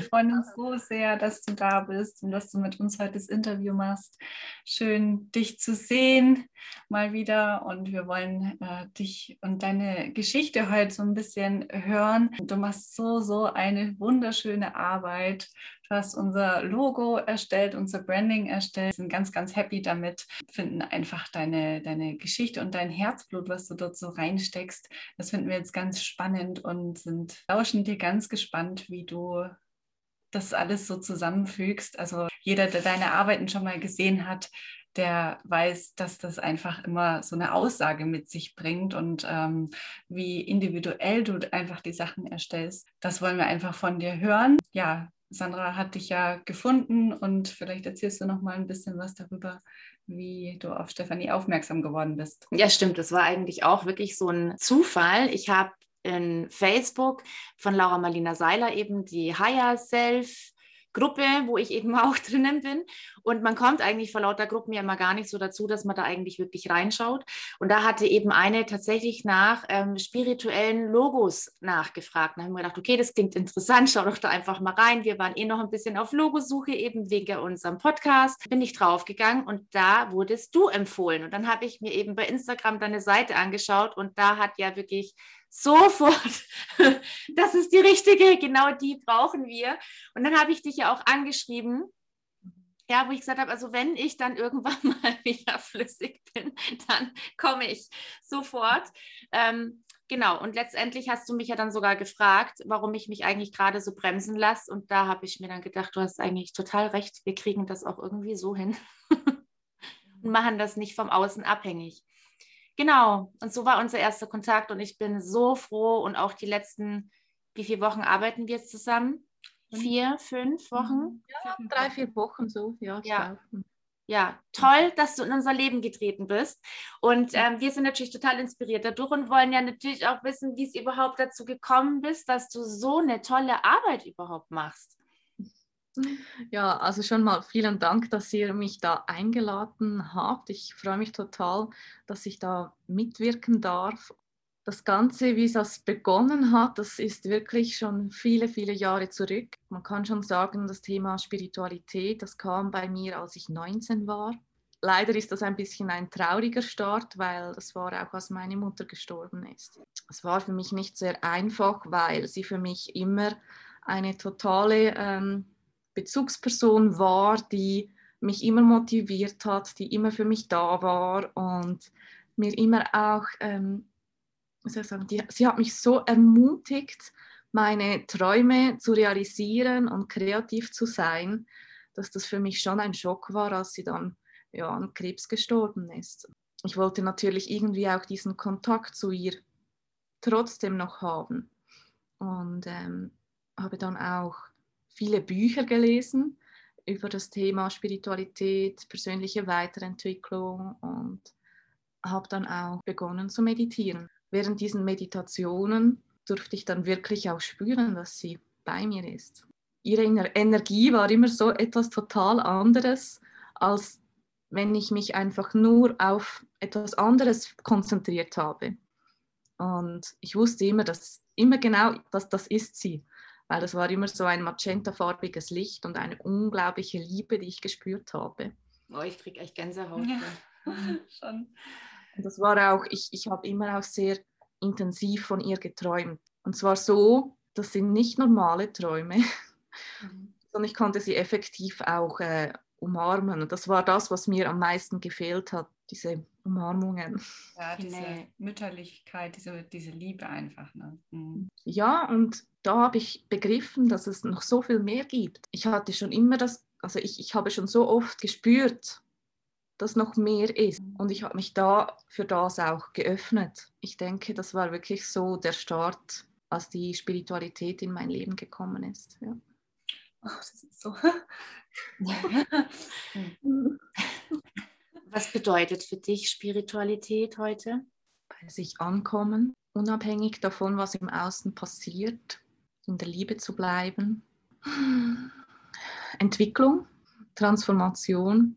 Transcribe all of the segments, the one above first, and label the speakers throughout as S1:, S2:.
S1: Wir freuen uns so sehr, dass du da bist und dass du mit uns heute das Interview machst. Schön, dich zu sehen mal wieder und wir wollen äh, dich und deine Geschichte heute so ein bisschen hören. Du machst so, so eine wunderschöne Arbeit. Du hast unser Logo erstellt, unser Branding erstellt, sind ganz, ganz happy damit, finden einfach deine, deine Geschichte und dein Herzblut, was du dort so reinsteckst. Das finden wir jetzt ganz spannend und sind lauschen dir ganz gespannt, wie du das alles so zusammenfügst. Also jeder, der deine Arbeiten schon mal gesehen hat, der weiß, dass das einfach immer so eine Aussage mit sich bringt und ähm, wie individuell du einfach die Sachen erstellst. Das wollen wir einfach von dir hören. Ja, Sandra hat dich ja gefunden und vielleicht erzählst du noch mal ein bisschen was darüber, wie du auf Stefanie aufmerksam geworden bist.
S2: Ja, stimmt. Das war eigentlich auch wirklich so ein Zufall. Ich habe in Facebook von Laura Marlina Seiler eben die Higher Self Gruppe, wo ich eben auch drinnen bin. Und man kommt eigentlich vor lauter Gruppen ja immer gar nicht so dazu, dass man da eigentlich wirklich reinschaut. Und da hatte eben eine tatsächlich nach ähm, spirituellen Logos nachgefragt. Da haben wir gedacht, okay, das klingt interessant, schau doch da einfach mal rein. Wir waren eh noch ein bisschen auf Logosuche, eben wegen unserem Podcast. Bin ich draufgegangen und da wurdest du empfohlen. Und dann habe ich mir eben bei Instagram deine Seite angeschaut und da hat ja wirklich sofort, das ist die richtige, genau die brauchen wir. Und dann habe ich dich ja auch angeschrieben, ja, wo ich gesagt habe, also wenn ich dann irgendwann mal wieder flüssig bin, dann komme ich sofort. Ähm, genau, und letztendlich hast du mich ja dann sogar gefragt, warum ich mich eigentlich gerade so bremsen lasse. Und da habe ich mir dann gedacht, du hast eigentlich total recht, wir kriegen das auch irgendwie so hin und machen das nicht vom Außen abhängig. Genau, und so war unser erster Kontakt und ich bin so froh und auch die letzten, wie viele Wochen arbeiten wir jetzt zusammen? Vier, fünf Wochen?
S1: Ja, drei, vier Wochen so, ja.
S2: Ja. ja, toll, dass du in unser Leben getreten bist. Und ähm, wir sind natürlich total inspiriert dadurch und wollen ja natürlich auch wissen, wie es überhaupt dazu gekommen bist, dass du so eine tolle Arbeit überhaupt machst.
S3: Ja, also schon mal vielen Dank, dass ihr mich da eingeladen habt. Ich freue mich total, dass ich da mitwirken darf. Das Ganze, wie es das begonnen hat, das ist wirklich schon viele, viele Jahre zurück. Man kann schon sagen, das Thema Spiritualität, das kam bei mir, als ich 19 war. Leider ist das ein bisschen ein trauriger Start, weil das war auch, als meine Mutter gestorben ist. Es war für mich nicht sehr einfach, weil sie für mich immer eine totale ähm, Bezugsperson war, die mich immer motiviert hat, die immer für mich da war und mir immer auch, ähm, sagen, die, sie hat mich so ermutigt, meine Träume zu realisieren und kreativ zu sein, dass das für mich schon ein Schock war, als sie dann ja, an Krebs gestorben ist. Ich wollte natürlich irgendwie auch diesen Kontakt zu ihr trotzdem noch haben und ähm, habe dann auch viele Bücher gelesen über das Thema Spiritualität, persönliche Weiterentwicklung und habe dann auch begonnen zu meditieren. Während diesen Meditationen durfte ich dann wirklich auch spüren, dass sie bei mir ist. Ihre Energie war immer so etwas total anderes, als wenn ich mich einfach nur auf etwas anderes konzentriert habe. Und ich wusste immer, dass immer genau, dass das ist sie weil das war immer so ein magentafarbiges Licht und eine unglaubliche Liebe, die ich gespürt habe.
S2: Oh, ich kriege echt Gänsehaut. Ja.
S3: Schon. Und das war auch, ich, ich habe immer auch sehr intensiv von ihr geträumt. Und zwar so, das sind nicht normale Träume, mhm. sondern ich konnte sie effektiv auch äh, umarmen. Und das war das, was mir am meisten gefehlt hat, diese Umarmungen.
S1: Ja, diese Mütterlichkeit, diese, diese Liebe einfach. Ne? Mhm.
S3: Ja, und da habe ich begriffen, dass es noch so viel mehr gibt. Ich hatte schon immer das, also ich, ich habe schon so oft gespürt, dass noch mehr ist. Und ich habe mich da für das auch geöffnet. Ich denke, das war wirklich so der Start, als die Spiritualität in mein Leben gekommen ist. Ja.
S2: Oh, das ist so. Was bedeutet für dich Spiritualität heute?
S3: Bei sich ankommen, unabhängig davon, was im Außen passiert, in der Liebe zu bleiben. Entwicklung, Transformation,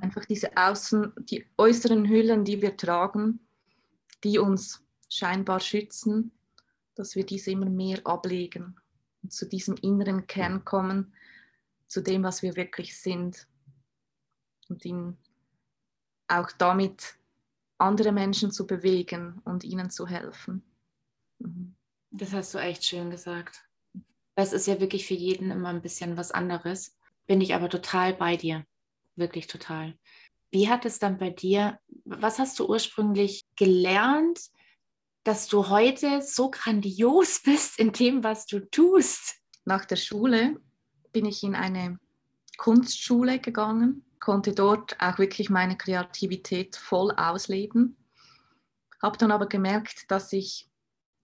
S3: einfach diese Außen, die äußeren Hüllen, die wir tragen, die uns scheinbar schützen, dass wir diese immer mehr ablegen zu diesem inneren Kern kommen, zu dem, was wir wirklich sind und ihn auch damit andere Menschen zu bewegen und ihnen zu helfen.
S2: Mhm. Das hast du echt schön gesagt. Das ist ja wirklich für jeden immer ein bisschen was anderes. Bin ich aber total bei dir. Wirklich total. Wie hat es dann bei dir, was hast du ursprünglich gelernt, dass du heute so grandios bist in dem, was du tust?
S3: Nach der Schule bin ich in eine Kunstschule gegangen, konnte dort auch wirklich meine Kreativität voll ausleben. Habe dann aber gemerkt, dass ich,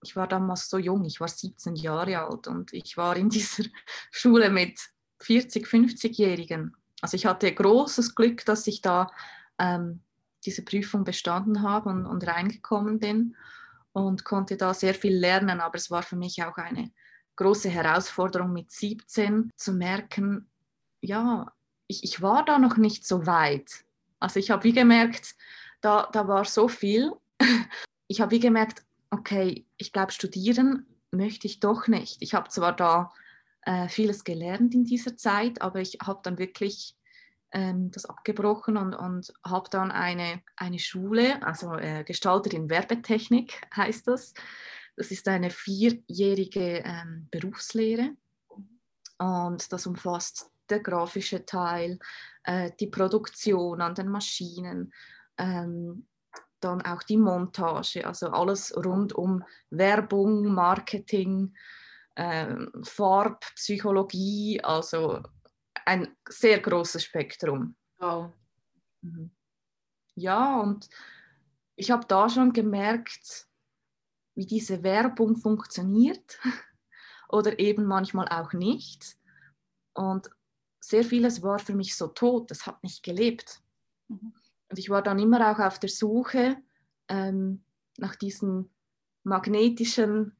S3: ich war damals so jung, ich war 17 Jahre alt und ich war in dieser Schule mit 40, 50-Jährigen. Also ich hatte großes Glück, dass ich da ähm, diese Prüfung bestanden habe und, und reingekommen bin und konnte da sehr viel lernen. Aber es war für mich auch eine große Herausforderung mit 17 zu merken, ja, ich, ich war da noch nicht so weit. Also ich habe wie gemerkt, da, da war so viel. Ich habe wie gemerkt, okay, ich glaube, studieren möchte ich doch nicht. Ich habe zwar da äh, vieles gelernt in dieser Zeit, aber ich habe dann wirklich ähm, das abgebrochen und, und habe dann eine, eine Schule, also äh, Gestalterin Werbetechnik heißt das. Das ist eine vierjährige ähm, Berufslehre und das umfasst der grafische Teil, äh, die Produktion an den Maschinen, ähm, dann auch die Montage, also alles rund um Werbung, Marketing, äh, Farbpsychologie, also ein sehr großes Spektrum.
S2: Wow. Mhm.
S3: Ja, und ich habe da schon gemerkt, wie diese Werbung funktioniert oder eben manchmal auch nicht. Und sehr vieles war für mich so tot, das hat nicht gelebt. Mhm. Und ich war dann immer auch auf der Suche ähm, nach diesen magnetischen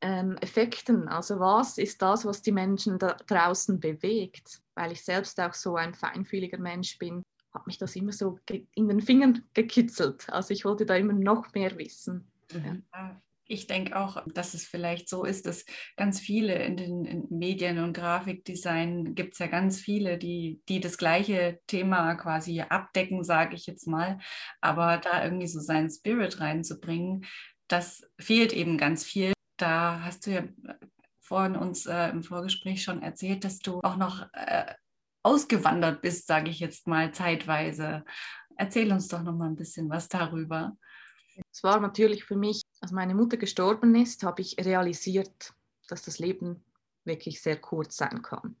S3: ähm, Effekten. Also was ist das, was die Menschen da draußen bewegt? Weil ich selbst auch so ein feinfühliger Mensch bin, hat mich das immer so in den Fingern gekitzelt. Also ich wollte da immer noch mehr wissen.
S1: Mhm. Ja ich denke auch, dass es vielleicht so ist, dass ganz viele in den in Medien und Grafikdesign gibt es ja ganz viele, die, die das gleiche Thema quasi abdecken, sage ich jetzt mal. Aber da irgendwie so seinen Spirit reinzubringen, das fehlt eben ganz viel. Da hast du ja vorhin uns äh, im Vorgespräch schon erzählt, dass du auch noch äh, ausgewandert bist, sage ich jetzt mal zeitweise. Erzähl uns doch noch mal ein bisschen was darüber.
S3: Es war natürlich für mich, als meine Mutter gestorben ist, habe ich realisiert, dass das Leben wirklich sehr kurz sein kann.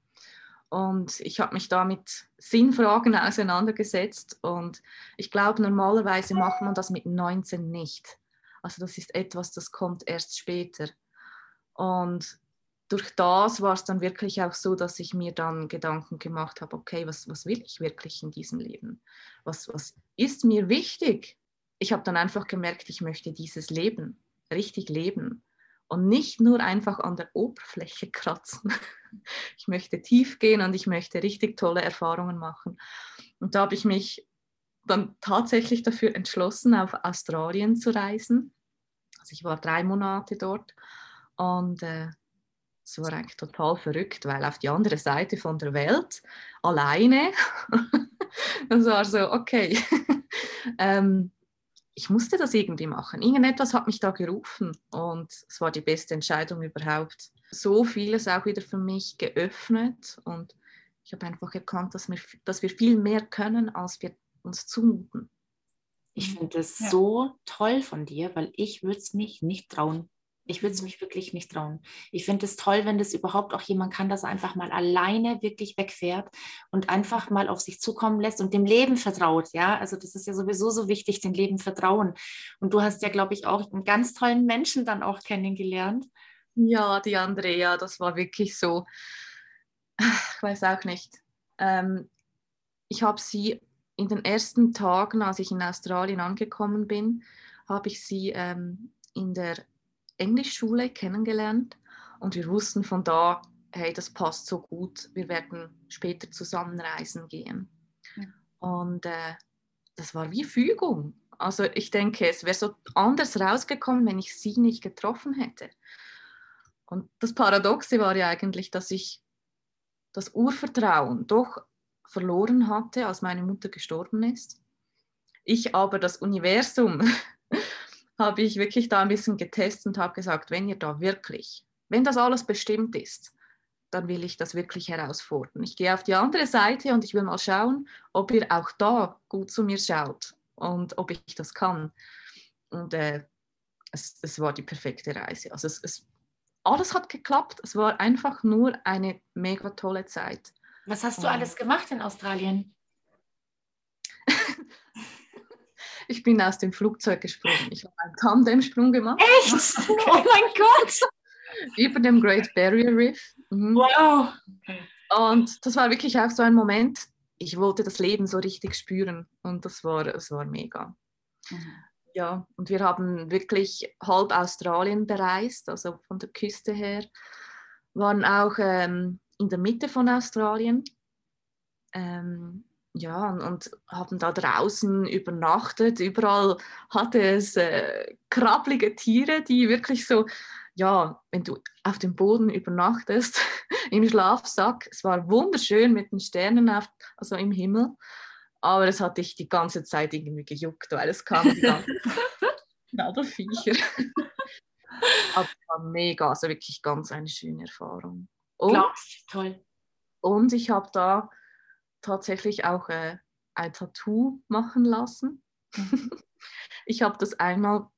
S3: Und ich habe mich da mit Sinnfragen auseinandergesetzt und ich glaube, normalerweise macht man das mit 19 nicht. Also das ist etwas, das kommt erst später. Und durch das war es dann wirklich auch so, dass ich mir dann Gedanken gemacht habe, okay, was, was will ich wirklich in diesem Leben? Was, was ist mir wichtig? Ich habe dann einfach gemerkt, ich möchte dieses Leben richtig leben und nicht nur einfach an der Oberfläche kratzen. Ich möchte tief gehen und ich möchte richtig tolle Erfahrungen machen. Und da habe ich mich dann tatsächlich dafür entschlossen, auf Australien zu reisen. Also ich war drei Monate dort und äh, es war eigentlich total verrückt, weil auf die andere Seite von der Welt alleine, das war so, okay, ähm, ich musste das irgendwie machen. Irgendetwas hat mich da gerufen und es war die beste Entscheidung überhaupt. So vieles auch wieder für mich geöffnet und ich habe einfach erkannt, dass wir, dass wir viel mehr können, als wir uns zumuten.
S2: Ich finde das ja. so toll von dir, weil ich würde es mich nicht trauen. Ich würde es mich wirklich nicht trauen. Ich finde es toll, wenn das überhaupt auch jemand kann, dass er einfach mal alleine wirklich wegfährt und einfach mal auf sich zukommen lässt und dem Leben vertraut. Ja, also das ist ja sowieso so wichtig, dem Leben vertrauen. Und du hast ja, glaube ich, auch einen ganz tollen Menschen dann auch kennengelernt.
S3: Ja, die Andrea, das war wirklich so. Ich weiß auch nicht. Ähm, ich habe sie in den ersten Tagen, als ich in Australien angekommen bin, habe ich sie ähm, in der Englischschule kennengelernt und wir wussten von da, hey, das passt so gut, wir werden später zusammen reisen gehen. Ja. Und äh, das war wie Fügung. Also ich denke, es wäre so anders rausgekommen, wenn ich sie nicht getroffen hätte. Und das Paradoxe war ja eigentlich, dass ich das Urvertrauen doch verloren hatte, als meine Mutter gestorben ist. Ich aber das Universum habe ich wirklich da ein bisschen getestet und habe gesagt, wenn ihr da wirklich, wenn das alles bestimmt ist, dann will ich das wirklich herausfordern. Ich gehe auf die andere Seite und ich will mal schauen, ob ihr auch da gut zu mir schaut und ob ich das kann. Und äh, es, es, war die perfekte Reise. Also es, es, alles hat geklappt. Es war einfach nur eine mega tolle Zeit.
S2: Was hast du alles gemacht in Australien?
S3: Ich bin aus dem Flugzeug gesprungen. Ich habe einen Tandemsprung gemacht.
S2: Echt? Oh mein Gott!
S3: Über dem Great Barrier Reef.
S2: Mhm. Wow!
S3: Und das war wirklich auch so ein Moment, ich wollte das Leben so richtig spüren und das war, das war mega. Mhm. Ja, und wir haben wirklich halb Australien bereist, also von der Küste her, waren auch ähm, in der Mitte von Australien. Ähm, ja, und, und, haben da draußen übernachtet. Überall hatte es äh, krabbelige Tiere, die wirklich so, ja, wenn du auf dem Boden übernachtest, im Schlafsack, es war wunderschön mit den Sternen auf, also im Himmel, aber es hat dich die ganze Zeit irgendwie gejuckt, weil es kam die ganze Viecher. aber es war mega, also wirklich ganz eine schöne Erfahrung.
S2: Und, Klar, toll.
S3: Und ich habe da tatsächlich auch äh, ein Tattoo machen lassen. Mhm. ich habe das einmal,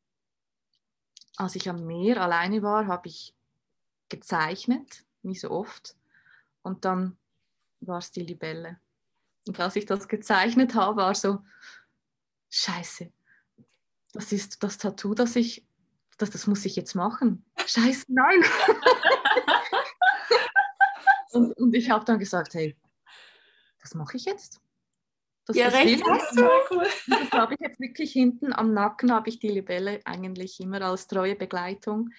S3: als ich am Meer alleine war, habe ich gezeichnet, wie so oft. Und dann war es die Libelle. Und als ich das gezeichnet habe, war so, scheiße, das ist das Tattoo, das ich, das, das muss ich jetzt machen. Scheiße, nein. und, und ich habe dann gesagt, hey, das mache ich jetzt.
S2: Das, ja, recht hast du.
S3: Cool. Das habe ich jetzt wirklich hinten am Nacken, habe ich die Libelle eigentlich immer als treue Begleitung.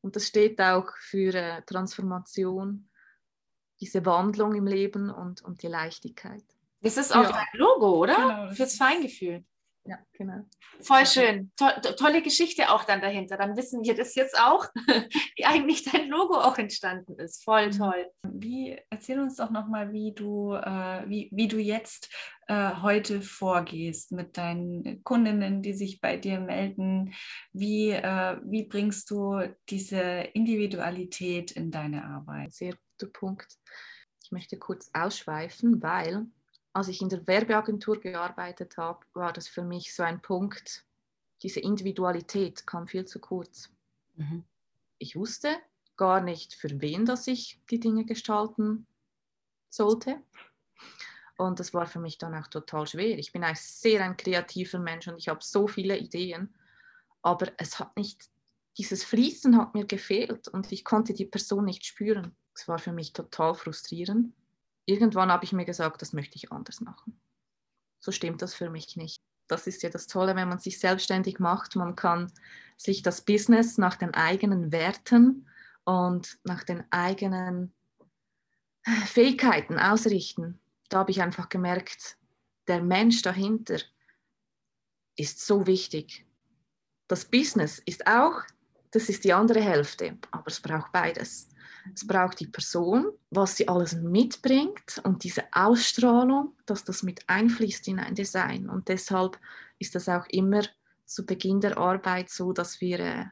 S3: Und das steht auch für äh, Transformation, diese Wandlung im Leben und, und die Leichtigkeit.
S2: Das ist auch ja. dein Logo, oder? Genau, Fürs Feingefühl.
S3: Ja, genau.
S2: Voll schön. To tolle Geschichte auch dann dahinter. Dann wissen wir das jetzt auch, wie eigentlich dein Logo auch entstanden ist. Voll mhm. toll.
S1: Wie, erzähl uns doch nochmal, wie du, äh, wie, wie du jetzt äh, heute vorgehst mit deinen Kundinnen, die sich bei dir melden. Wie, äh, wie bringst du diese Individualität in deine Arbeit?
S3: Sehr guter Punkt. Ich möchte kurz ausschweifen, weil als ich in der Werbeagentur gearbeitet habe, war das für mich so ein Punkt, diese Individualität kam viel zu kurz. Mhm. Ich wusste gar nicht, für wen dass ich die Dinge gestalten sollte. Und das war für mich dann auch total schwer. Ich bin eigentlich sehr ein kreativer Mensch und ich habe so viele Ideen, aber es hat nicht, dieses Fließen hat mir gefehlt und ich konnte die Person nicht spüren. Es war für mich total frustrierend irgendwann habe ich mir gesagt, das möchte ich anders machen. So stimmt das für mich nicht. Das ist ja das Tolle, wenn man sich selbstständig macht. Man kann sich das Business nach den eigenen Werten und nach den eigenen Fähigkeiten ausrichten. Da habe ich einfach gemerkt, der Mensch dahinter ist so wichtig. Das Business ist auch, das ist die andere Hälfte, aber es braucht beides. Es braucht die Person, was sie alles mitbringt und diese Ausstrahlung, dass das mit einfließt in ein Design. Und deshalb ist das auch immer zu Beginn der Arbeit so, dass wir, äh,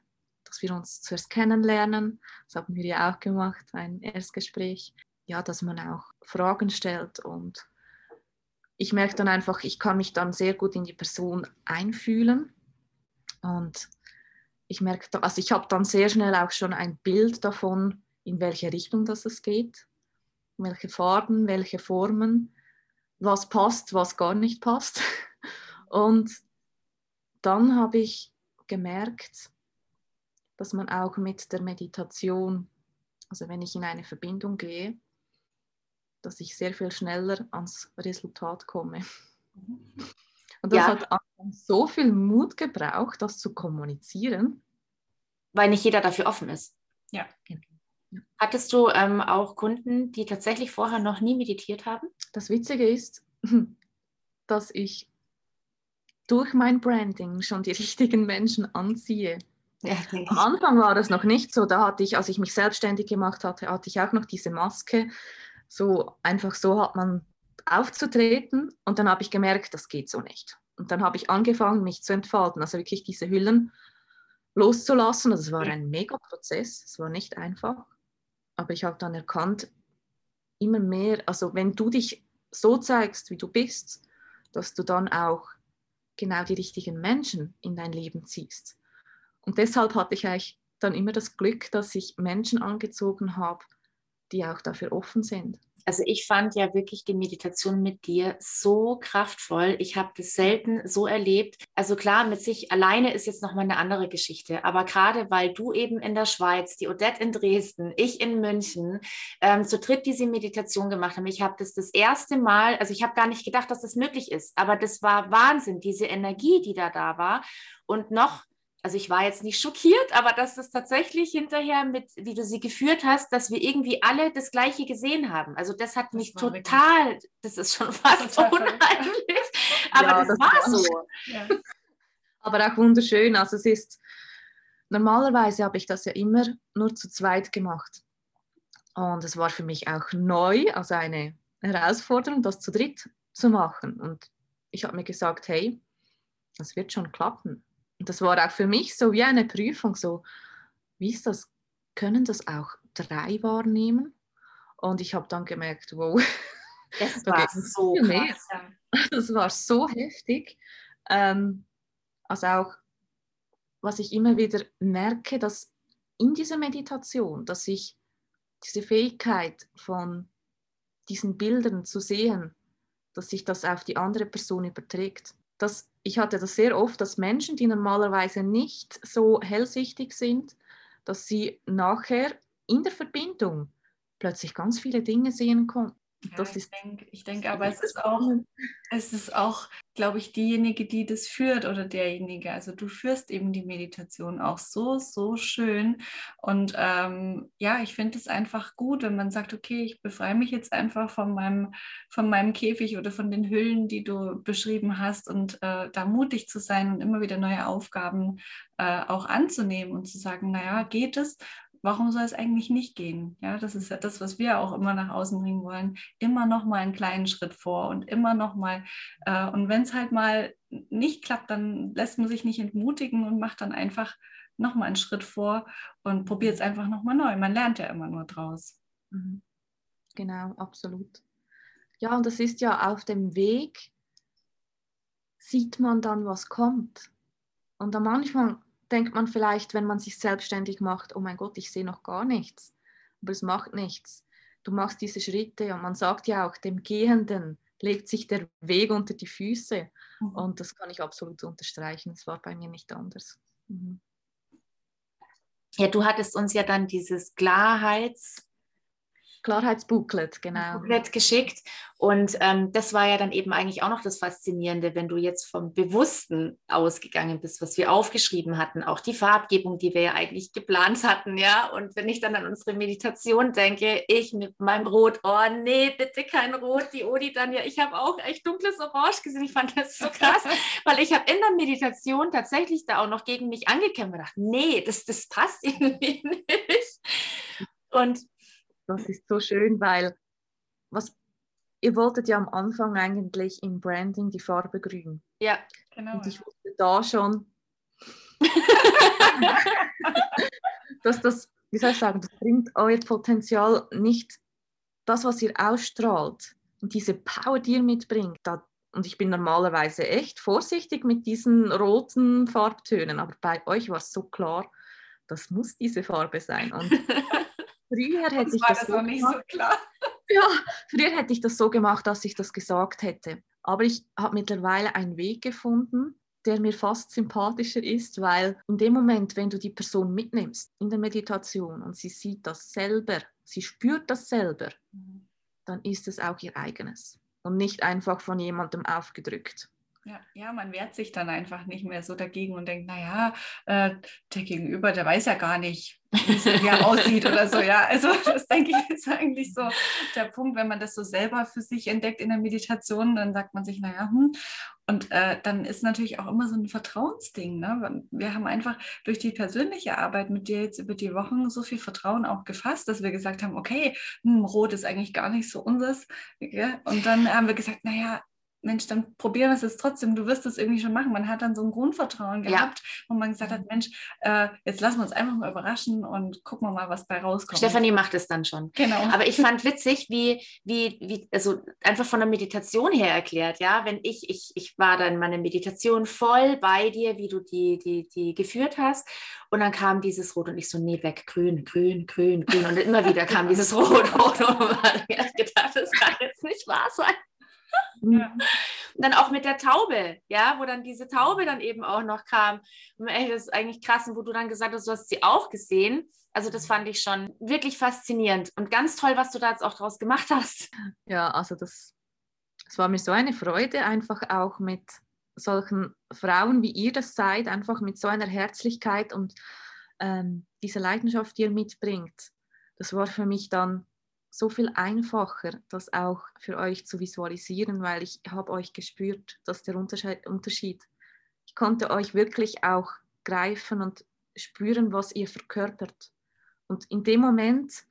S3: dass wir uns zuerst kennenlernen. Das haben wir ja auch gemacht, ein Erstgespräch. Ja, dass man auch Fragen stellt und ich merke dann einfach, ich kann mich dann sehr gut in die Person einfühlen und ich merke, also ich habe dann sehr schnell auch schon ein Bild davon, in welche Richtung das es geht, welche Farben, welche Formen, was passt, was gar nicht passt. Und dann habe ich gemerkt, dass man auch mit der Meditation, also wenn ich in eine Verbindung gehe, dass ich sehr viel schneller ans Resultat komme. Und das ja. hat so viel Mut gebraucht, das zu kommunizieren.
S2: Weil nicht jeder dafür offen ist.
S3: Ja. Genau.
S2: Hattest du ähm, auch Kunden, die tatsächlich vorher noch nie meditiert haben?
S3: Das Witzige ist, dass ich durch mein Branding schon die richtigen Menschen anziehe. Ja, Am Anfang war das noch nicht so. Da hatte ich, als ich mich selbstständig gemacht hatte, hatte ich auch noch diese Maske. So einfach so hat man aufzutreten und dann habe ich gemerkt, das geht so nicht. Und dann habe ich angefangen, mich zu entfalten, also wirklich diese Hüllen loszulassen. Es war ein Mega-Prozess, es war nicht einfach. Aber ich habe dann erkannt, immer mehr, also wenn du dich so zeigst, wie du bist, dass du dann auch genau die richtigen Menschen in dein Leben ziehst. Und deshalb hatte ich eigentlich dann immer das Glück, dass ich Menschen angezogen habe, die auch dafür offen sind.
S2: Also ich fand ja wirklich die Meditation mit dir so kraftvoll. Ich habe das selten so erlebt. Also klar, mit sich alleine ist jetzt nochmal eine andere Geschichte. Aber gerade weil du eben in der Schweiz, die Odette in Dresden, ich in München, ähm, zu dritt diese Meditation gemacht haben. Ich habe das das erste Mal, also ich habe gar nicht gedacht, dass das möglich ist. Aber das war Wahnsinn, diese Energie, die da da war. Und noch also ich war jetzt nicht schockiert, aber dass es tatsächlich hinterher mit, wie du sie geführt hast, dass wir irgendwie alle das Gleiche gesehen haben. Also das hat das mich total, wirklich. das ist schon fast unheimlich, aber ja, das, das, war so. Ja.
S3: Aber auch wunderschön. Also es ist, normalerweise habe ich das ja immer nur zu zweit gemacht. Und es war für mich auch neu, also eine Herausforderung, das zu dritt zu machen. Und ich habe mir gesagt, hey, das wird schon klappen. Und das war auch für mich so wie eine Prüfung, so, wie ist das, können das auch drei wahrnehmen? Und ich habe dann gemerkt, wow,
S2: das war so krass.
S3: Das war so heftig. Ähm, also auch, was ich immer wieder merke, dass in dieser Meditation, dass ich diese Fähigkeit von diesen Bildern zu sehen, dass sich das auf die andere Person überträgt. Das ich hatte das sehr oft, dass Menschen, die normalerweise nicht so hellsichtig sind, dass sie nachher in der Verbindung plötzlich ganz viele Dinge sehen konnten.
S1: Ja, ich denke, denk, aber es ist auch, es ist auch, glaube ich, diejenige, die das führt oder derjenige. Also du führst eben die Meditation auch so, so schön. Und ähm, ja, ich finde es einfach gut, wenn man sagt, okay, ich befreie mich jetzt einfach von meinem, von meinem Käfig oder von den Hüllen, die du beschrieben hast und äh, da mutig zu sein und immer wieder neue Aufgaben äh, auch anzunehmen und zu sagen, naja, geht es? Warum soll es eigentlich nicht gehen? Ja, das ist ja das, was wir auch immer nach außen bringen wollen. Immer noch mal einen kleinen Schritt vor und immer noch mal. Äh, und wenn es halt mal nicht klappt, dann lässt man sich nicht entmutigen und macht dann einfach noch mal einen Schritt vor und probiert es einfach noch mal neu. Man lernt ja immer nur draus.
S3: Mhm. Genau, absolut. Ja, und das ist ja auf dem Weg, sieht man dann, was kommt. Und dann manchmal denkt man vielleicht, wenn man sich selbstständig macht, oh mein Gott, ich sehe noch gar nichts. Aber es macht nichts. Du machst diese Schritte und man sagt ja auch, dem Gehenden legt sich der Weg unter die Füße. Mhm. Und das kann ich absolut unterstreichen. Es war bei mir nicht anders. Mhm.
S2: Ja, du hattest uns ja dann dieses Klarheits-
S3: Klarheitsbooklet, genau.
S2: Booklet geschickt. Und ähm, das war ja dann eben eigentlich auch noch das Faszinierende, wenn du jetzt vom Bewussten ausgegangen bist, was wir aufgeschrieben hatten, auch die Farbgebung, die wir ja eigentlich geplant hatten, ja. Und wenn ich dann an unsere Meditation denke, ich mit meinem Rot, oh nee, bitte kein Rot, die Odi dann ja, ich habe auch echt dunkles Orange gesehen. Ich fand das so krass, weil ich habe in der Meditation tatsächlich da auch noch gegen mich angekämpft und gedacht, nee, das, das passt irgendwie nicht. Und
S3: das ist so schön, weil was ihr wolltet ja am Anfang eigentlich im Branding die Farbe grün.
S2: Ja,
S3: genau. Und ich wusste da schon, dass das, wie soll ich sagen, das bringt euer Potenzial nicht, das, was ihr ausstrahlt und diese Power, die ihr mitbringt. Da, und ich bin normalerweise echt vorsichtig mit diesen roten Farbtönen, aber bei euch war es so klar, das muss diese Farbe sein. Und Früher hätte ich das, das so nicht gemacht. so klar. Ja, früher hätte ich das so gemacht, dass ich das gesagt hätte. Aber ich habe mittlerweile einen Weg gefunden, der mir fast sympathischer ist, weil in dem Moment, wenn du die Person mitnimmst in der Meditation und sie sieht das selber, sie spürt das selber, mhm. dann ist es auch ihr eigenes und nicht einfach von jemandem aufgedrückt.
S1: Ja, ja, man wehrt sich dann einfach nicht mehr so dagegen und denkt, naja, äh, der Gegenüber, der weiß ja gar nicht, wie er aussieht oder so. Ja, also das denke ich ist eigentlich so der Punkt, wenn man das so selber für sich entdeckt in der Meditation, dann sagt man sich, naja, hm. Und äh, dann ist natürlich auch immer so ein Vertrauensding. Ne? Wir haben einfach durch die persönliche Arbeit mit dir jetzt über die Wochen so viel Vertrauen auch gefasst, dass wir gesagt haben, okay, hm, Rot ist eigentlich gar nicht so unseres. Ja? Und dann haben wir gesagt, naja, Mensch, dann probieren wir es jetzt trotzdem, du wirst es irgendwie schon machen. Man hat dann so ein Grundvertrauen gehabt, ja. wo man gesagt hat. Mensch, äh, jetzt lassen wir uns einfach mal überraschen und gucken wir mal, was bei rauskommt.
S2: Stefanie macht es dann schon. Genau. Aber ich fand witzig, wie, wie, wie, also einfach von der Meditation her erklärt, ja, wenn ich, ich, ich war dann meine Meditation voll bei dir, wie du die, die, die geführt hast und dann kam dieses Rot und ich so, nee, weg, grün, grün, grün, grün und immer wieder kam dieses Rot, Rot und man hat gedacht, das kann jetzt nicht wahr sein. Ja. Und dann auch mit der Taube, ja, wo dann diese Taube dann eben auch noch kam. Und ey, das ist eigentlich krass, und wo du dann gesagt hast, du hast sie auch gesehen. Also das fand ich schon wirklich faszinierend und ganz toll, was du da jetzt auch draus gemacht hast.
S3: Ja, also das, das war mir so eine Freude, einfach auch mit solchen Frauen, wie ihr das seid, einfach mit so einer Herzlichkeit und ähm, dieser Leidenschaft, die ihr mitbringt. Das war für mich dann so viel einfacher, das auch für euch zu visualisieren, weil ich habe euch gespürt, dass der Unterschied. Ich konnte euch wirklich auch greifen und spüren, was ihr verkörpert. Und in dem Moment,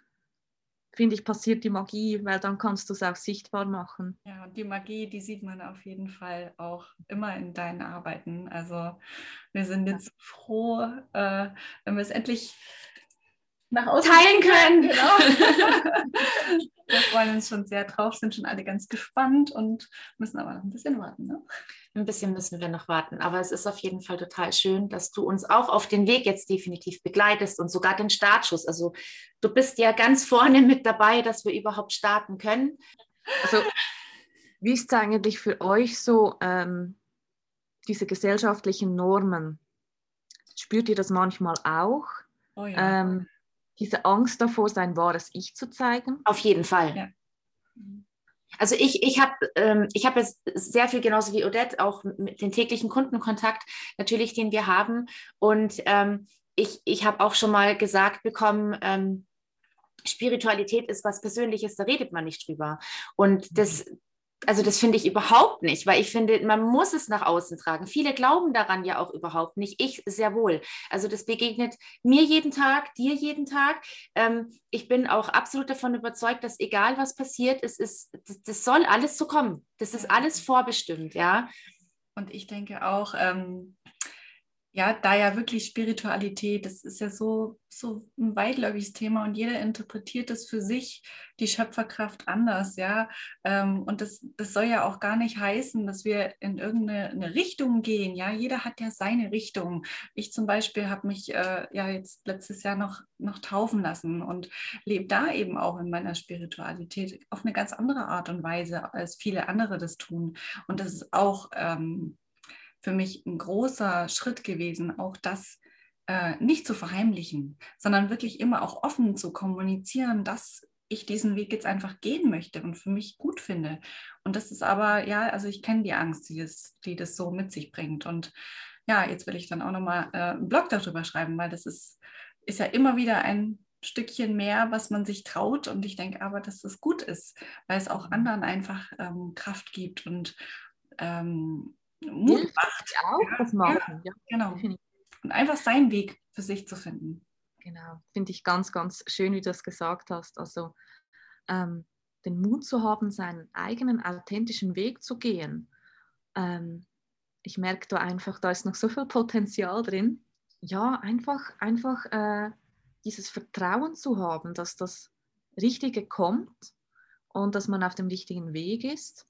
S3: finde ich, passiert die Magie, weil dann kannst du es auch sichtbar machen.
S1: Ja, und die Magie, die sieht man auf jeden Fall auch immer in deinen Arbeiten. Also wir sind jetzt froh, äh, wenn wir es endlich nach außen teilen können. Genau. Wir freuen uns schon sehr drauf, sind schon alle ganz gespannt und müssen aber noch ein bisschen warten. Ne?
S2: Ein bisschen müssen wir noch warten, aber es ist auf jeden Fall total schön, dass du uns auch auf den Weg jetzt definitiv begleitest und sogar den Startschuss. Also du bist ja ganz vorne mit dabei, dass wir überhaupt starten können.
S3: Also wie ist es eigentlich für euch so, ähm, diese gesellschaftlichen Normen? Spürt ihr das manchmal auch? Oh ja. ähm, diese Angst davor, sein wahres Ich zu zeigen?
S2: Auf jeden Fall. Ja. Also ich, ich habe ähm, hab jetzt sehr viel, genauso wie Odette, auch mit den täglichen Kundenkontakt natürlich, den wir haben. Und ähm, ich, ich habe auch schon mal gesagt bekommen, ähm, Spiritualität ist was Persönliches, da redet man nicht drüber. Und das, also das finde ich überhaupt nicht, weil ich finde, man muss es nach außen tragen. Viele glauben daran ja auch überhaupt nicht. Ich sehr wohl. Also das begegnet mir jeden Tag, dir jeden Tag. Ähm, ich bin auch absolut davon überzeugt, dass egal was passiert, es ist, das, das soll alles so kommen. Das ist alles vorbestimmt, ja.
S1: Und ich denke auch, ähm, ja, da ja wirklich Spiritualität, das ist ja so, so ein weitläufiges Thema und jeder interpretiert das für sich, die Schöpferkraft anders, ja. Ähm, und das, das soll ja auch gar nicht heißen, dass wir in irgendeine Richtung gehen, ja. Jeder hat ja seine Richtung. Ich zum Beispiel habe mich äh, ja jetzt letztes Jahr noch, noch taufen lassen und lebe da eben auch in meiner Spiritualität auf eine ganz andere Art und Weise, als viele andere das tun. Und das ist auch ähm, für mich ein großer Schritt gewesen, auch das äh, nicht zu verheimlichen, sondern wirklich immer auch offen zu kommunizieren, dass ich diesen Weg jetzt einfach gehen möchte und für mich gut finde. Und das ist aber, ja, also ich kenne die Angst, die das, die das so mit sich bringt. Und ja, jetzt will ich dann auch nochmal äh, einen Blog darüber schreiben, weil das ist, ist ja immer wieder ein Stückchen mehr, was man sich traut. Und ich denke aber, dass das gut ist, weil es auch anderen einfach ähm, Kraft gibt und ähm, Mut macht. Auch das machen. Ja, genau. Und einfach seinen Weg für sich zu finden.
S3: Genau, finde ich ganz, ganz schön, wie du das gesagt hast. Also ähm, den Mut zu haben, seinen eigenen authentischen Weg zu gehen. Ähm, ich merke da einfach, da ist noch so viel Potenzial drin. Ja, einfach, einfach äh, dieses Vertrauen zu haben, dass das Richtige kommt und dass man auf dem richtigen Weg ist.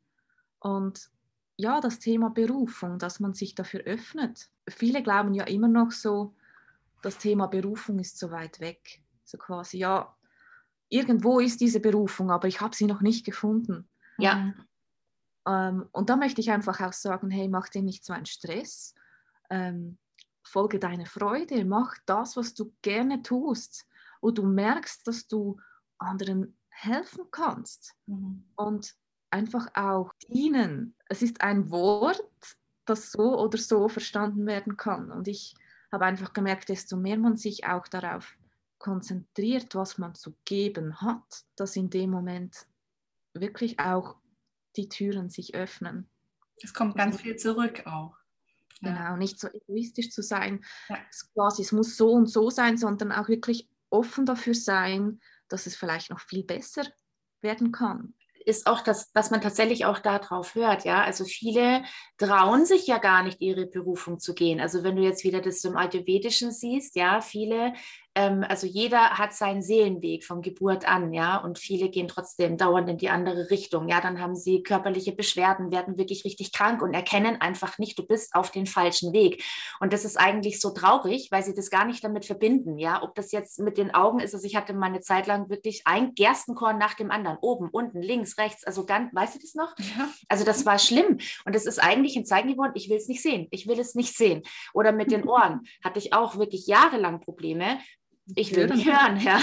S3: Und ja, das Thema Berufung, dass man sich dafür öffnet. Viele glauben ja immer noch so, das Thema Berufung ist so weit weg. So quasi, ja, irgendwo ist diese Berufung, aber ich habe sie noch nicht gefunden.
S2: Ja.
S3: Ähm, und da möchte ich einfach auch sagen, hey, mach dir nicht so einen Stress. Ähm, folge deiner Freude, mach das, was du gerne tust, wo du merkst, dass du anderen helfen kannst. Mhm. Und einfach auch dienen. Es ist ein Wort, das so oder so verstanden werden kann. Und ich habe einfach gemerkt, desto mehr man sich auch darauf konzentriert, was man zu geben hat, dass in dem Moment wirklich auch die Türen sich öffnen.
S1: Es kommt ganz viel zurück auch.
S3: Genau, nicht so egoistisch zu sein, ja. es, quasi, es muss so und so sein, sondern auch wirklich offen dafür sein, dass es vielleicht noch viel besser werden kann
S2: ist auch das, dass man tatsächlich auch darauf hört, ja. Also viele trauen sich ja gar nicht, ihre Berufung zu gehen. Also wenn du jetzt wieder das im Ayurvedischen siehst, ja, viele also jeder hat seinen Seelenweg von Geburt an, ja, und viele gehen trotzdem dauernd in die andere Richtung, ja, dann haben sie körperliche Beschwerden, werden wirklich richtig krank und erkennen einfach nicht, du bist auf den falschen Weg. Und das ist eigentlich so traurig, weil sie das gar nicht damit verbinden, ja, ob das jetzt mit den Augen ist, also ich hatte mal eine Zeit lang wirklich ein Gerstenkorn nach dem anderen, oben, unten, links, rechts, also ganz, weißt du das noch? Ja. Also das war schlimm und das ist eigentlich ein Zeichen geworden, ich will es nicht sehen, ich will es nicht sehen. Oder mit den Ohren hatte ich auch wirklich jahrelang Probleme, ich will nicht hören, ja.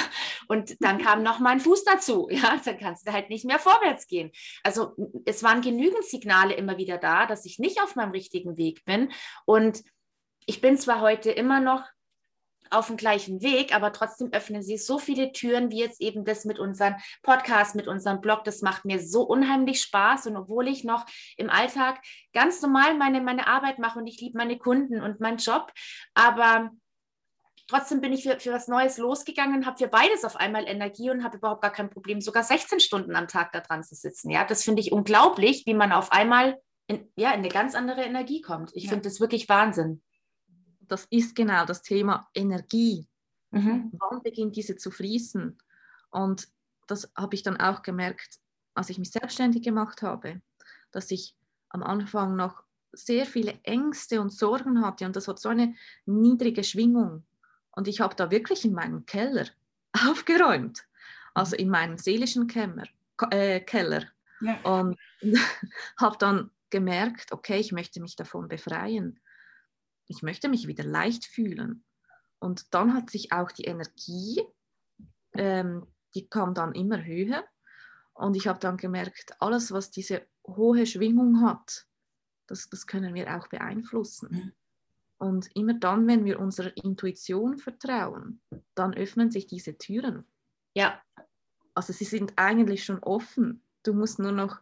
S2: Und dann kam noch mein Fuß dazu, ja. Dann kannst du halt nicht mehr vorwärts gehen. Also es waren genügend Signale immer wieder da, dass ich nicht auf meinem richtigen Weg bin. Und ich bin zwar heute immer noch auf dem gleichen Weg, aber trotzdem öffnen sie so viele Türen, wie jetzt eben das mit unserem Podcast, mit unserem Blog. Das macht mir so unheimlich Spaß. Und obwohl ich noch im Alltag ganz normal meine, meine Arbeit mache und ich liebe meine Kunden und meinen Job, aber trotzdem bin ich für, für was Neues losgegangen, habe für beides auf einmal Energie und habe überhaupt gar kein Problem, sogar 16 Stunden am Tag da dran zu sitzen. Ja, das finde ich unglaublich, wie man auf einmal in, ja, in eine ganz andere Energie kommt. Ich ja. finde das wirklich Wahnsinn.
S3: Das ist genau das Thema Energie. Mhm. Wann beginnt diese zu fließen? Und das habe ich dann auch gemerkt, als ich mich selbstständig gemacht habe, dass ich am Anfang noch sehr viele Ängste und Sorgen hatte und das hat so eine niedrige Schwingung. Und ich habe da wirklich in meinem Keller aufgeräumt, also in meinem seelischen Kämmer, äh, Keller. Ja. Und habe dann gemerkt, okay, ich möchte mich davon befreien. Ich möchte mich wieder leicht fühlen. Und dann hat sich auch die Energie, ähm, die kam dann immer höher. Und ich habe dann gemerkt, alles, was diese hohe Schwingung hat, das, das können wir auch beeinflussen. Und immer dann, wenn wir unserer Intuition vertrauen, dann öffnen sich diese Türen.
S2: Ja.
S3: Also sie sind eigentlich schon offen. Du musst nur noch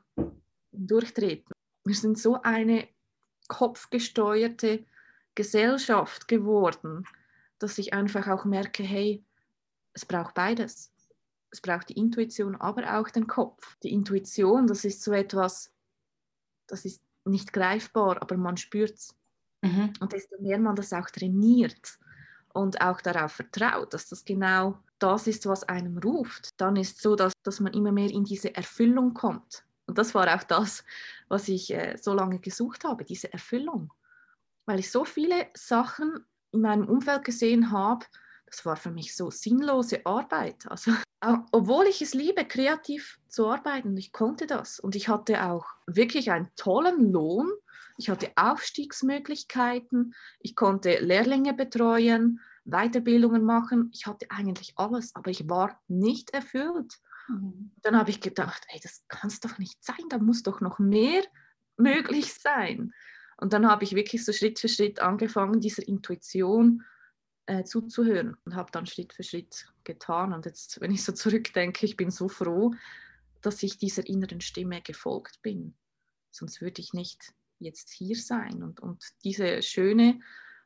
S3: durchtreten. Wir sind so eine kopfgesteuerte Gesellschaft geworden, dass ich einfach auch merke, hey, es braucht beides. Es braucht die Intuition, aber auch den Kopf. Die Intuition, das ist so etwas, das ist nicht greifbar, aber man spürt es. Mhm. Und desto mehr man das auch trainiert und auch darauf vertraut, dass das genau das ist, was einem ruft, dann ist es so, dass, dass man immer mehr in diese Erfüllung kommt. Und das war auch das, was ich äh, so lange gesucht habe, diese Erfüllung. Weil ich so viele Sachen in meinem Umfeld gesehen habe, das war für mich so sinnlose Arbeit. Also, obwohl ich es liebe, kreativ zu arbeiten, ich konnte das. Und ich hatte auch wirklich einen tollen Lohn ich hatte Aufstiegsmöglichkeiten, ich konnte Lehrlinge betreuen, Weiterbildungen machen. Ich hatte eigentlich alles, aber ich war nicht erfüllt. Mhm. Dann habe ich gedacht, hey, das kann es doch nicht sein, da muss doch noch mehr möglich sein. Und dann habe ich wirklich so Schritt für Schritt angefangen, dieser Intuition äh, zuzuhören und habe dann Schritt für Schritt getan. Und jetzt, wenn ich so zurückdenke, ich bin so froh, dass ich dieser inneren Stimme gefolgt bin. Sonst würde ich nicht jetzt hier sein und, und diese schöne,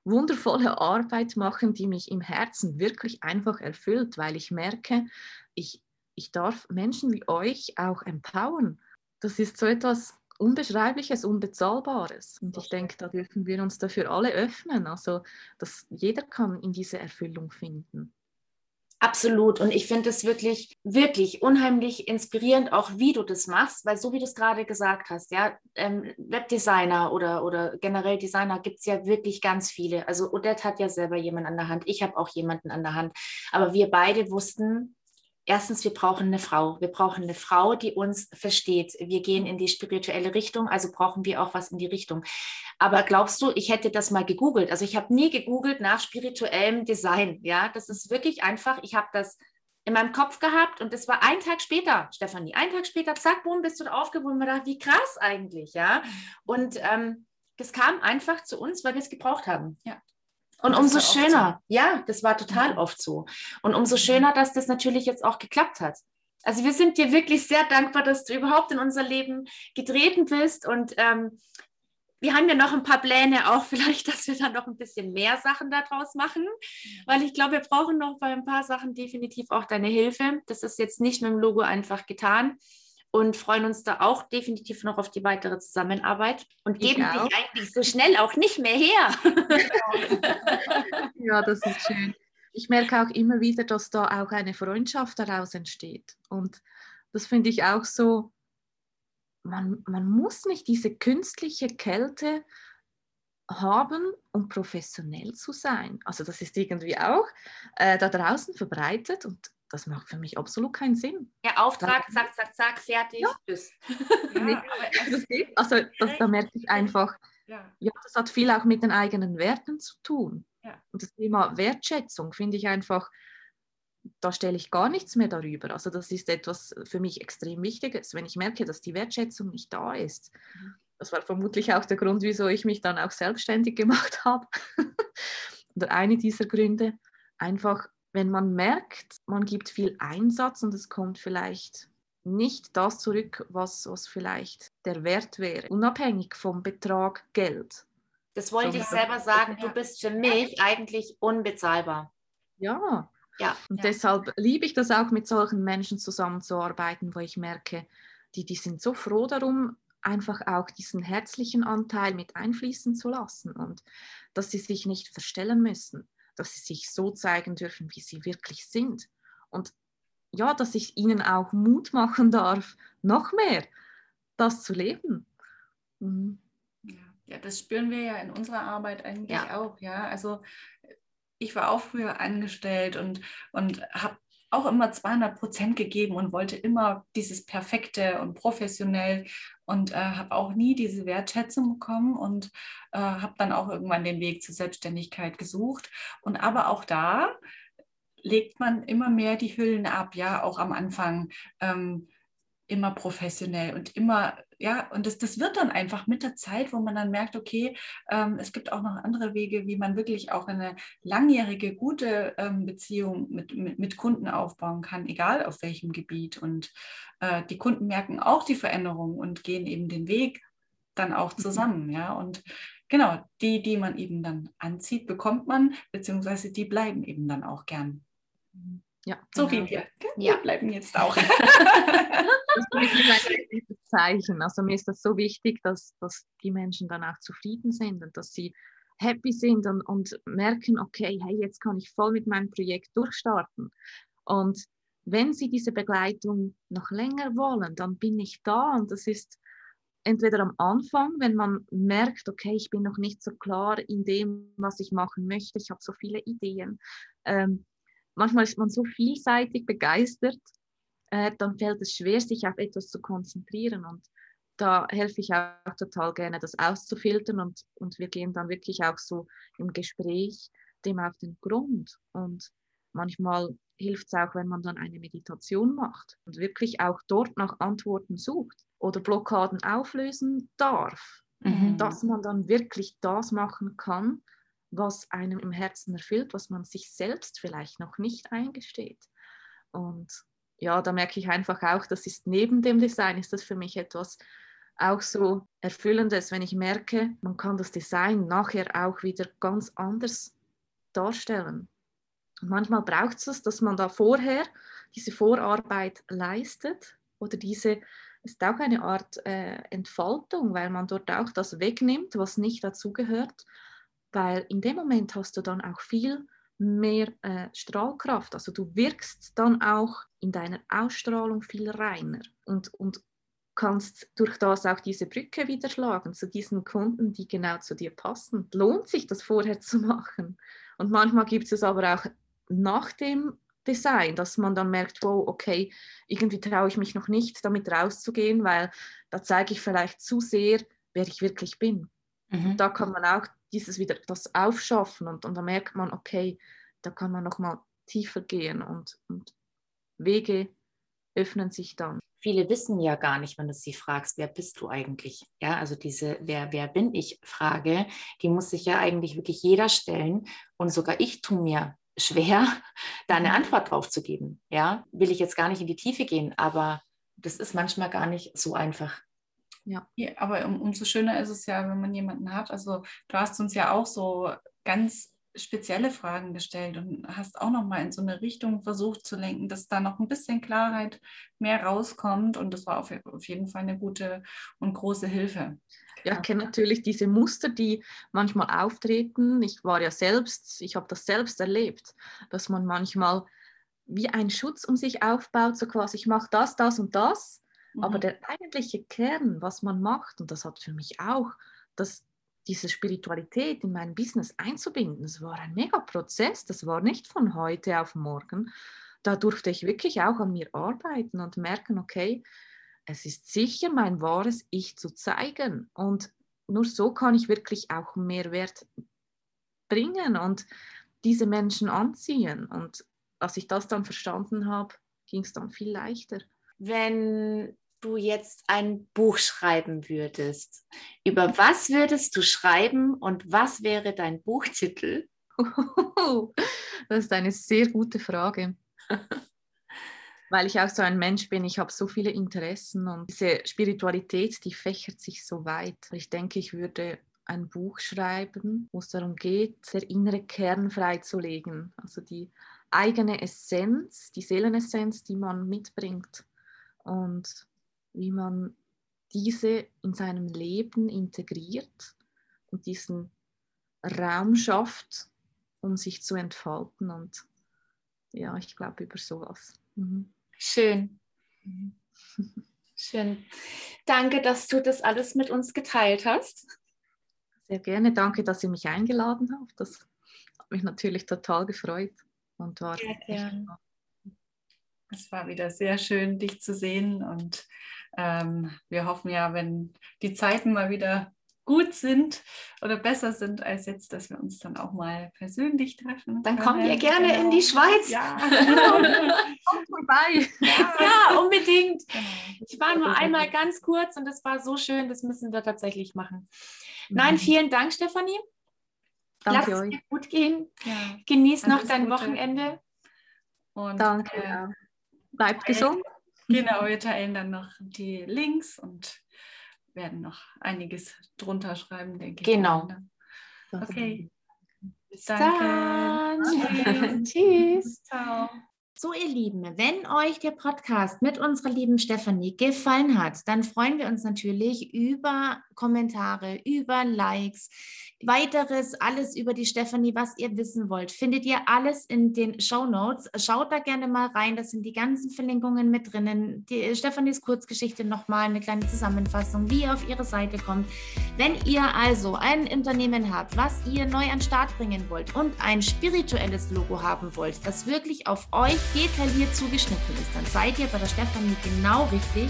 S3: wundervolle Arbeit machen, die mich im Herzen wirklich einfach erfüllt, weil ich merke, ich, ich darf Menschen wie euch auch empowern. Das ist so etwas Unbeschreibliches, Unbezahlbares. Und ich denke, da dürfen wir uns dafür alle öffnen, also dass jeder kann in diese Erfüllung finden.
S2: Absolut. Und ich finde es wirklich, wirklich unheimlich inspirierend, auch wie du das machst, weil so wie du es gerade gesagt hast, ja, ähm, Webdesigner oder, oder generell Designer gibt es ja wirklich ganz viele. Also Odette hat ja selber jemanden an der Hand, ich habe auch jemanden an der Hand. Aber wir beide wussten, erstens, wir brauchen eine Frau. Wir brauchen eine Frau, die uns versteht. Wir gehen in die spirituelle Richtung, also brauchen wir auch was in die Richtung. Aber glaubst du, ich hätte das mal gegoogelt? Also ich habe nie gegoogelt nach spirituellem Design. Ja, das ist wirklich einfach. Ich habe das in meinem Kopf gehabt und das war ein Tag später, Stefanie, ein Tag später, zack, boom, bist du aufgehoben und mir gedacht, wie krass eigentlich, ja. Und ähm, Das kam einfach zu uns, weil wir es gebraucht haben.
S1: Ja.
S2: Und, umso schöner, so. ja, das war total mhm. oft so. Und umso schöner, dass das natürlich jetzt auch geklappt hat. Also wir sind dir wirklich sehr dankbar, dass du überhaupt in unser Leben getreten bist und ähm, wir haben ja noch ein paar Pläne auch vielleicht, dass wir dann noch ein bisschen mehr Sachen daraus machen, weil ich glaube, wir brauchen noch bei ein paar Sachen definitiv auch deine Hilfe. Das ist jetzt nicht mit dem Logo einfach getan und freuen uns da auch definitiv noch auf die weitere Zusammenarbeit und geben dich eigentlich so schnell auch nicht mehr her.
S3: ja, das ist schön. Ich merke auch immer wieder, dass da auch eine Freundschaft daraus entsteht. Und das finde ich auch so man, man muss nicht diese künstliche Kälte haben, um professionell zu sein. Also das ist irgendwie auch äh, da draußen verbreitet und das macht für mich absolut keinen Sinn.
S2: Ja, Auftrag, zack, zack, zack, fertig, ja. tschüss.
S3: Ja, also, also das, da merke ich einfach, ja. ja, das hat viel auch mit den eigenen Werten zu tun. Und das Thema Wertschätzung finde ich einfach da stelle ich gar nichts mehr darüber. Also das ist etwas für mich extrem Wichtiges, wenn ich merke, dass die Wertschätzung nicht da ist. Mhm. Das war vermutlich auch der Grund, wieso ich mich dann auch selbstständig gemacht habe. Oder eine dieser Gründe. Einfach, wenn man merkt, man gibt viel Einsatz und es kommt vielleicht nicht das zurück, was, was vielleicht der Wert wäre, unabhängig vom Betrag Geld.
S2: Das wollte ich selber sagen, du bist für mich eigentlich unbezahlbar.
S3: Ja, ja. Und ja. deshalb liebe ich das auch, mit solchen Menschen zusammenzuarbeiten, wo ich merke, die, die sind so froh darum, einfach auch diesen herzlichen Anteil mit einfließen zu lassen und dass sie sich nicht verstellen müssen, dass sie sich so zeigen dürfen, wie sie wirklich sind. Und ja, dass ich ihnen auch Mut machen darf, noch mehr das zu leben.
S1: Mhm. Ja, das spüren wir ja in unserer Arbeit eigentlich ja. auch. Ja, also ich war auch früher angestellt und, und habe auch immer 200 Prozent gegeben und wollte immer dieses Perfekte und professionell und äh, habe auch nie diese Wertschätzung bekommen und äh, habe dann auch irgendwann den Weg zur Selbstständigkeit gesucht. Und aber auch da legt man immer mehr die Hüllen ab, ja, auch am Anfang. Ähm, immer professionell und immer, ja, und das, das wird dann einfach mit der Zeit, wo man dann merkt, okay, ähm, es gibt auch noch andere Wege, wie man wirklich auch eine langjährige, gute ähm, Beziehung mit, mit, mit, Kunden aufbauen kann, egal auf welchem Gebiet. Und äh, die Kunden merken auch die Veränderung und gehen eben den Weg dann auch mhm. zusammen, ja. Und genau, die, die man eben dann anzieht, bekommt man, beziehungsweise die bleiben eben dann auch gern. Mhm. Ja, so genau. wir. Ja. Wir bleiben jetzt auch. das
S3: ist ein Zeichen. Also mir ist das so wichtig, dass, dass die Menschen dann auch zufrieden sind und dass sie happy sind und, und merken, okay, hey, jetzt kann ich voll mit meinem Projekt durchstarten. Und wenn sie diese Begleitung noch länger wollen, dann bin ich da und das ist entweder am Anfang, wenn man merkt, okay, ich bin noch nicht so klar in dem, was ich machen möchte, ich habe so viele Ideen. Ähm, manchmal ist man so vielseitig begeistert, äh, dann fällt es schwer, sich auf etwas zu konzentrieren. Und da helfe ich auch total gerne, das auszufiltern. Und, und wir gehen dann wirklich auch so im Gespräch dem auf den Grund. Und manchmal hilft es auch, wenn man dann eine Meditation macht und wirklich auch dort nach Antworten sucht oder Blockaden auflösen darf. Mhm. Dass man dann wirklich das machen kann, was einem im Herzen erfüllt, was man sich selbst vielleicht noch nicht eingesteht. Und ja, da merke ich einfach auch, das ist neben dem Design, ist das für mich etwas auch so Erfüllendes, wenn ich merke, man kann das Design nachher auch wieder ganz anders darstellen. Und manchmal braucht es das, dass man da vorher diese Vorarbeit leistet oder diese ist auch eine Art äh, Entfaltung, weil man dort auch das wegnimmt, was nicht dazugehört weil in dem Moment hast du dann auch viel mehr äh, Strahlkraft. Also du wirkst dann auch in deiner Ausstrahlung viel reiner und, und kannst durch das auch diese Brücke wieder schlagen zu diesen Kunden, die genau zu dir passen. Lohnt sich das vorher zu machen. Und manchmal gibt es aber auch nach dem Design, dass man dann merkt, wow, okay, irgendwie traue ich mich noch nicht, damit rauszugehen, weil da zeige ich vielleicht zu sehr, wer ich wirklich bin. Mhm. Da kann man auch dieses wieder das Aufschaffen und, und da merkt man, okay, da kann man noch mal tiefer gehen und, und Wege öffnen sich dann.
S2: viele wissen ja gar nicht, wenn du sie fragst, wer bist du eigentlich? Ja, also diese Wer, wer bin ich Frage, die muss sich ja eigentlich wirklich jeder stellen. Und sogar ich tue mir schwer, da eine mhm. Antwort drauf zu geben. Ja, will ich jetzt gar nicht in die Tiefe gehen, aber das ist manchmal gar nicht so einfach.
S1: Ja. ja aber um, umso schöner ist es ja, wenn man jemanden hat. Also du hast uns ja auch so ganz spezielle Fragen gestellt und hast auch noch mal in so eine Richtung versucht zu lenken, dass da noch ein bisschen Klarheit mehr rauskommt und das war auf, auf jeden Fall eine gute und große Hilfe.
S3: Ja, ich kenne natürlich diese Muster, die manchmal auftreten. Ich war ja selbst, ich habe das selbst erlebt, dass man manchmal wie einen Schutz um sich aufbaut, so quasi, ich mache das, das und das, mhm. aber der eigentliche Kern, was man macht, und das hat für mich auch das diese Spiritualität in mein Business einzubinden, das war ein mega Prozess, das war nicht von heute auf morgen. Da durfte ich wirklich auch an mir arbeiten und merken, okay, es ist sicher mein wahres Ich zu zeigen und nur so kann ich wirklich auch Mehrwert bringen und diese Menschen anziehen. Und als ich das dann verstanden habe, ging es dann viel leichter.
S2: Wenn du jetzt ein Buch schreiben würdest, über was würdest du schreiben und was wäre dein Buchtitel?
S3: Das ist eine sehr gute Frage. Weil ich auch so ein Mensch bin, ich habe so viele Interessen und diese Spiritualität, die fächert sich so weit. Ich denke, ich würde ein Buch schreiben, wo es darum geht, der innere Kern freizulegen. Also die eigene Essenz, die Seelenessenz, die man mitbringt. Und wie man diese in seinem Leben integriert und diesen Raum schafft, um sich zu entfalten. Und ja, ich glaube über sowas.
S2: Mhm. Schön. Mhm. Schön. Danke, dass du das alles mit uns geteilt hast.
S3: Sehr gerne. Danke, dass ihr mich eingeladen habt. Das hat mich natürlich total gefreut und war Sehr gerne.
S1: Es war wieder sehr schön, dich zu sehen und ähm, wir hoffen ja, wenn die Zeiten mal wieder gut sind oder besser sind als jetzt, dass wir uns dann auch mal persönlich treffen.
S2: Dann kommt ihr gerne genau. in die Schweiz. Ja, kommt vorbei. Ja. ja, unbedingt. Genau. Ich war nur einmal ganz kurz und es war so schön, das müssen wir tatsächlich machen. Nein, mhm. vielen Dank, Stefanie. Danke Lass es dir gut gehen. Ja. Genieß noch dein Gute. Wochenende.
S3: Und, Danke. Äh, Bleibt gesund.
S1: Genau, wir teilen dann noch die Links und werden noch einiges drunter schreiben, denke
S2: ich. Genau.
S1: Okay.
S2: Bis Danke. Tschüss. Tschüss. Ciao. So, ihr Lieben, wenn euch der Podcast mit unserer lieben Stefanie gefallen hat, dann freuen wir uns natürlich über Kommentare, über Likes, weiteres, alles über die Stefanie, was ihr wissen wollt, findet ihr alles in den Show Notes. Schaut da gerne mal rein, das sind die ganzen Verlinkungen mit drinnen. Die Stefanis Kurzgeschichte nochmal, eine kleine Zusammenfassung, wie ihr auf ihre Seite kommt. Wenn ihr also ein Unternehmen habt, was ihr neu an Start bringen wollt und ein spirituelles Logo haben wollt, das wirklich auf euch detailliert zugeschnitten ist, dann seid ihr bei der Stefanie genau richtig.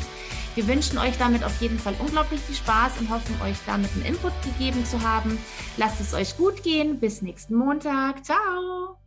S2: Wir wünschen euch damit auf jeden Fall unglaublich viel Spaß und hoffen, euch damit einen Input gegeben zu haben. Lasst es euch gut gehen. Bis nächsten Montag. Ciao.